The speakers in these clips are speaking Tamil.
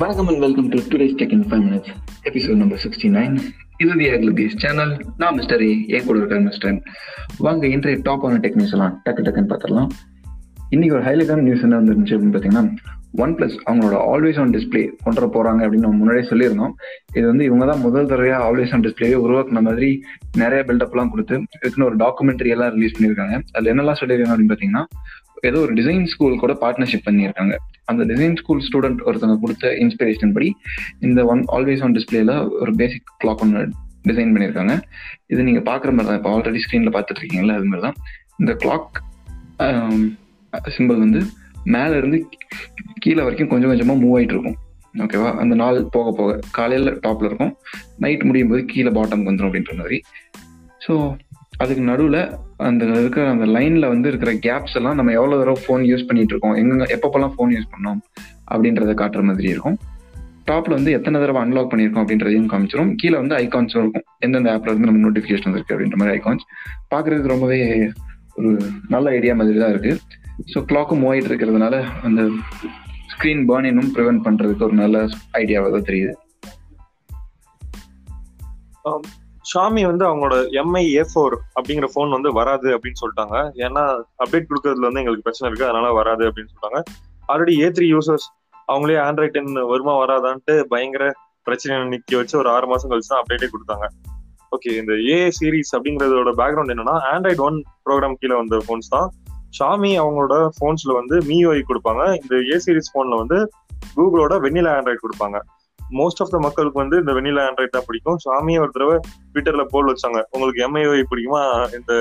வணக்கம் and welcome to today's tech in five minutes episode number sixty nine இது தி அக்லிபிஸ் சேனல் நான் மிஸ்டர் ஏ ஏ கூட இருக்க மிஸ்டர் வாங்க இன்றைய டாப் ஆன டெக் நியூஸ் எல்லாம் டக்கு டக்குன்னு பார்த்துடலாம். இன்னைக்கு ஒரு ஹைலைட்டான நியூஸ் என்ன வந்துருந்துச்சு அப்படின்னு பார்த்தீங்கன்னா ஒன் பிளஸ் அவங்களோட ஆல்வேஸ் ஆன் டிஸ்பிளே கொண்டு வர போறாங்க அப்படின்னு நம்ம முன்னாடியே சொல்லியிருந்தோம். இது வந்து இவங்க தான் முதல் தடவையாக ஆல்வேஸ் ஆன் டிஸ்பிளேவே உருவாக்குன மாதிரி நிறைய பில்டப்லாம் கொடுத்து இதுக்குன்னு ஒரு டாக்குமெண்ட்ரி எல்லாம் ரிலீஸ் பண்ணியிருக்காங்க. அதுல என்னெல்லாம் சொல்லியிருக்காங்க அப்படின்னு பார்த்தீங்கன்னா ஏதோ ஒரு டிசைன் ஸ்கூல் கூட பார்ட்னர்ஷிப் பண்ணியிருக்காங்க. அந்த டிசைன் ஸ்கூல் ஸ்டூடெண்ட் ஒருத்தவங்க கொடுத்த இன்ஸ்பிரேஷன் படி இந்த ஒன் ஆல்வேஸ் ஆன் டிஸ்பிளேல ஒரு பேசிக் கிளாக் ஒன்று டிசைன் பண்ணியிருக்காங்க. இது நீங்க பாக்குற மாதிரி தான். இப்போ ஆல்ரெடி ஸ்க்ரீன்ல பார்த்துட்டு இருக்கீங்களா அது மாதிரி தான். இந்த கிளாக் சிம்பிள் வந்து மேல இருந்து கீழே வரைக்கும் கொஞ்சம் கொஞ்சமா மூவ் ஆயிட்டு இருக்கும். ஓகேவா அந்த நாள் போக போக காலையில டாப்ல இருக்கும். நைட் முடியும் போது கீழே பாட்டம் வந்துடும் அப்படின்ற மாதிரி. ஸோ அதுக்கு நடுவில் அந்த இருக்கிற அந்த லைனில் வந்து இருக்கிற கேப்ஸ் எல்லாம் நம்ம எவ்வளோ தடவை ஃபோன் யூஸ் பண்ணிட்டு இருக்கோம்? எங்கெங்க எப்பப்பெல்லாம் ஃபோன் யூஸ் பண்ணோம்? அப்படின்றத காட்டுற மாதிரி இருக்கும். டாப்ல வந்து எத்தனை தடவை அன்லாக் பண்ணியிருக்கோம் அப்படின்றதையும் காமிச்சிரும். கீழே வந்து ஐகான்ஸும் இருக்கும். எந்தெந்த ஆப்ல இருந்து நம்ம நோட்டிஃபிகேஷன் இருக்கு அப்படின்ற மாதிரி ஐகான்ஸ் பார்க்கறதுக்கு ரொம்பவே ஒரு நல்ல ஐடியா மாதிரி தான் இருக்கு. ஸோ கிளாக்கும் மூவாயிட்டு இருக்கிறதுனால அந்த ஸ்க்ரீன் பேர்னினும் ப்ரிவென்ட் பண்றதுக்கு ஒரு நல்ல ஐடியாவாக தான் தெரியுது. ஷாமி வந்து அவங்களோட எம்ஐ ஏ ஃபோர் அப்படிங்கிற ஃபோன் வந்து வராது அப்படின்னு சொல்லிட்டாங்க. ஏன்னா அப்டேட் கொடுக்கறதுல வந்து எங்களுக்கு பிரச்சனை இருக்கு அதனால வராது அப்படின்னு சொல்லிட்டாங்க. ஆல்ரெடி ஏ த்ரீ யூசர்ஸ் அவங்களே ஆண்ட்ராய்ட் டென் வருமா வராதான்ட்டு பயங்கர பிரச்சனை நிக்க வச்சு ஒரு ஆறு மாசம் கழிச்சு தான் அப்டேட்டே கொடுத்தாங்க. ஓகே இந்த ஏ சீரிஸ் அப்படிங்கறதோட பேக்ரவுண்ட் என்னன்னா ஆண்ட்ராய்ட் ஒன் ப்ரோக்ராம் கீழே வந்த ஃபோன்ஸ் தான். ஷாமி அவங்களோட ஃபோன்ஸ்ல வந்து மிஓஐ கொடுப்பாங்க. இந்த ஏ சீரிஸ் ஃபோன்ல வந்து கூகுளோட வெண்ணிலா ஆண்ட்ராய்ட் கொடுப்பாங்க. மோஸ்ட் ஆஃப் த மக்களுக்கு வந்து இந்த வெண்ணிலா ஆண்ட்ராய்ட் தான் பிடிக்கும். சாமியை ஒரு தடவை ட்விட்டர்ல போல் வச்சாங்க. உங்களுக்கு எம்ஐஓஐ பிடிக்குமா? இந்த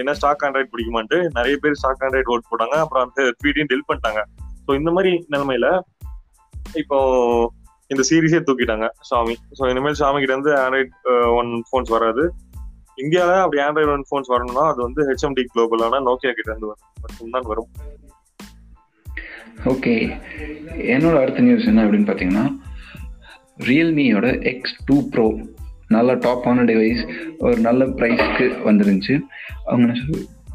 என்ன ஸ்டாக் ஆண்ட்ராய்ட் பிடிக்குமான்ட்டு? நிறைய பேர் ஸ்டாக் ஆண்ட்ராய்ட் ஓட் போட்டாங்க. அப்புறம் அந்த ட்வீட்டையும் டெல் பண்ணிட்டாங்க. ஸோ இந்த மாதிரி நிலைமையில இப்போ இந்த சீரீஸே தூக்கிட்டாங்க சாமி. ஸோ இனிமேல் சாமி கிட்ட இருந்து ஆண்ட்ராய்ட் ஒன் ஃபோன்ஸ் வராது. இந்தியாவில் அப்படி ஆண்ட்ராய்டு ஒன் ஃபோன்ஸ் வரணும்னா அது வந்து ஹெச்எம்டி குளோபலான நோக்கியா கிட்ட இருந்து மட்டும்தான் வரும். ஓகே என்னோட அடுத்த நியூஸ் என்ன அப்படின்னு பார்த்தீங்கன்னா ரியல்மியோட எக்ஸ் டூ ப்ரோ நல்ல டாப்பான டிவைஸ் ஒரு நல்ல ப்ரைஸ்க்கு வந்துருந்துச்சு. அவங்க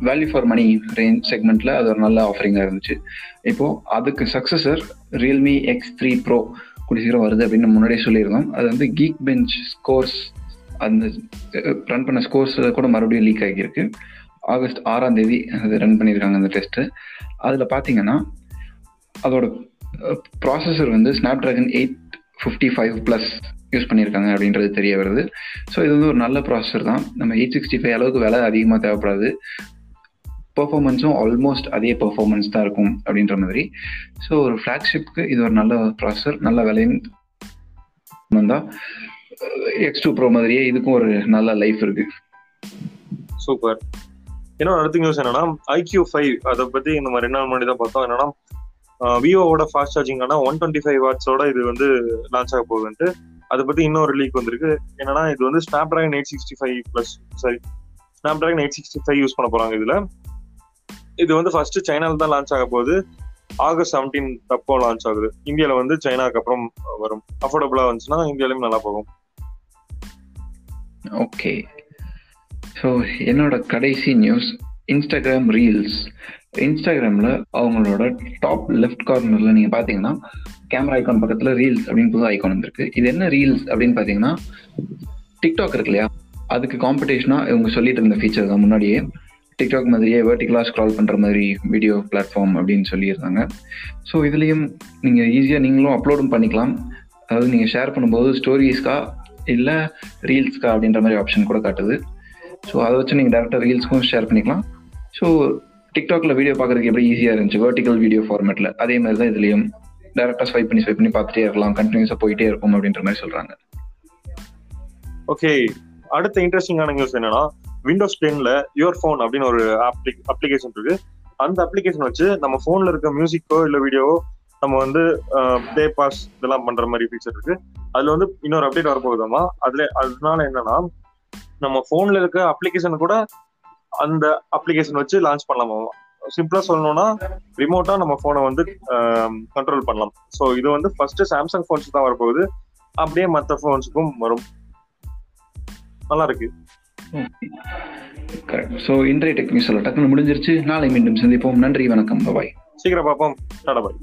வேல்யூ ஃபார் மணி ரேஞ்ச் செக்மெண்ட்டில் அது ஒரு நல்ல ஆஃபரிங்காக இருந்துச்சு. இப்போது அதுக்கு successor Realme X three pro கூடிய சீக்கிரம் வருது அப்படின்னு முன்னாடியே சொல்லியிருந்தோம். அது வந்து கீக் பெஞ்ச் ஸ்கோர்ஸ் அந்த ரன் பண்ண ஸ்கோர்ஸ் கூட மறுபடியும் லீக் ஆகியிருக்கு. ஆகஸ்ட் ஆறாம் தேதி அது ரன் பண்ணியிருக்காங்க அந்த டெஸ்ட்டு அதில் பார்த்தீங்கன்னா அதோட ப்ராசஸர் வந்து Snapdragon eight fifty five plus use பண்ணியிருக்காங்க அப்படின்றது தெரிய வருது. ஸோ இது வந்து ஒரு நல்ல ப்ராசஸர் தான். நம்ம எயிட் சிக்ஸ்டி ஃபைவ் அளவுக்கு விலை அதிகமாக தேவைப்படாது. பர்ஃபார்மன்ஸும் ஆல்மோஸ்ட் அதே பர்ஃபார்மன்ஸ் தான் இருக்கும் அப்படின்ற மாதிரி. ஸோ ஒரு ஃப்ளாக்ஷிப்க்கு இது ஒரு நல்ல ப்ராசஸர் நல்ல விலையும் வந்தால் எக்ஸ் டூ ப்ரோ மாதிரியே இதுக்கும் ஒரு நல்ல லைஃப் இருக்கு. சூப்பர் ஏன்னா அடுத்த நியூஸ் என்னன்னா ஐக்யூ ஃபைவ் அதை பத்தி நம்ம ரெண்டு நாள் முன்னாடி தான் பார்த்தோம். என்னன்னா விவோவோட ஃபாஸ்ட் சார்ஜிங் ஆனால் ஒன் டுவெண்ட்டி ஃபைவ் வாட்ஸோட இது வந்து லான்ச் ஆக போகுதுன்ட்டு. அதை பற்றி இன்னொரு லீக் வந்திருக்கு. என்னன்னா இது வந்து Snapdragon eight sixty five plus sorry Snapdragon eight sixty five use பண்ண போகிறாங்க இதில். இது வந்து ஃபர்ஸ்ட் சைனால தான் லான்ச் ஆக போகுது. ஆகஸ்ட் செவன்டீன் அப்போ லான்ச் ஆகுது. இந்தியாவில் வந்து சைனாக்கு அப்புறம் வரும். அஃபோர்டபுளாக வந்துச்சுன்னா இந்தியாலையும் நல்லா போகும். ஓகே ஸோ என்னோட கடைசி நியூஸ் இன்ஸ்டாகிராம் ரீல்ஸ் இன்ஸ்டாகிராமில் அவங்களோட டாப் லெஃப்ட் கார்னரில் நீங்கள் பார்த்தீங்கன்னா கேமரா ஐக்கான் பக்கத்தில் ரீல்ஸ் அப்படின்னு புது ஐக்கான் வந்திருக்கு. இது என்ன ரீல்ஸ் அப்படின்னு பார்த்தீங்கன்னா டிக்டாக் இருக்கு இல்லையா? அதுக்கு காம்படிஷனாக இவங்க சொல்லிட்டு இருந்த ஃபீச்சர் தான். முன்னாடியே டிக்டாக் மாதிரியே வேர்டிகலாக ஸ்க்ரால் பண்ணுற மாதிரி வீடியோ பிளாட்ஃபார்ம் அப்படின்னு சொல்லியிருந்தாங்க. ஸோ இதுலேயும் நீங்கள் ஈஸியாக நீங்களும் அப்லோடும் பண்ணிக்கலாம். அதாவது நீங்கள் ஷேர் பண்ணும்போது ஸ்டோரிஸ்க்கா இல்லை ரீல்ஸ்க்கா அப்படின்ற மாதிரி ஆப்ஷன் கூட காட்டுது. ஸோ அதை வச்சு நீங்கள் டேரெக்டாக ரீல்ஸ்க்கும் ஷேர் பண்ணிக்கலாம். ஸோ டிக்டாக்ல வீடியோ பார்க்கறதுக்கு எப்படி ஈஸியாக இருந்துச்சு? வெர்டிகல் வீடியோ ஃபார்மேட்டில் அதே மாதிரி தான் இதுலேயும் டேரெக்டாக ஸ்வைப் பண்ணி ஸ்வைப் பண்ணி பார்த்துட்டே இருக்கலாம். கண்டினியூஸாக போயிட்டே இருக்கும் அப்படின்ற மாதிரி சொல்கிறாங்க ஓகே அடுத்த இன்ட்ரெஸ்டிங்கான நியூஸ் என்னன்னா விண்டோஸ் டென்ல யுவர் ஃபோன் அப்படின்னு ஒரு அப்ளிகேஷன் இருக்கு. அந்த அப்ளிகேஷன் வச்சு நம்ம ஃபோன்ல இருக்க மியூசிக்கோ இல்லை வீடியோவோ நம்ம வந்து ப்ளே பாஸ் இதெல்லாம் பண்ற மாதிரி ஃபீச்சர் இருக்கு. அதுல வந்து இன்னொரு அப்டேட் வரப்போகுதாமா அதுல அதனால என்னன்னா நம்ம போன்ல இருக்க அப்ளிகேஷன் கூட அந்த அப்ளிகேஷன் வச்சு லான்ச் பண்ணலாமா. சிம்பிளா சொல்லணும்னா ரிமோட்டா நம்ம போனை வந்து கண்ட்ரோல் பண்ணலாம். ஸோ இது வந்து ஃபர்ஸ்ட் சாம்சங் போன்ஸ் தான் வரப்போகுது. அப்படியே மற்ற போன்ஸுக்கும் வரும். நல்லா இருக்கு. கரெக்ட் ஸோ இன்றைய டெக்னிக்ஸ் டக்குன்னு முடிஞ்சிருச்சு. நாளை மீண்டும் சந்திப்போம். நன்றி வணக்கம். பாய் சீக்கிரம் பார்ப்போம். டாடா பாய்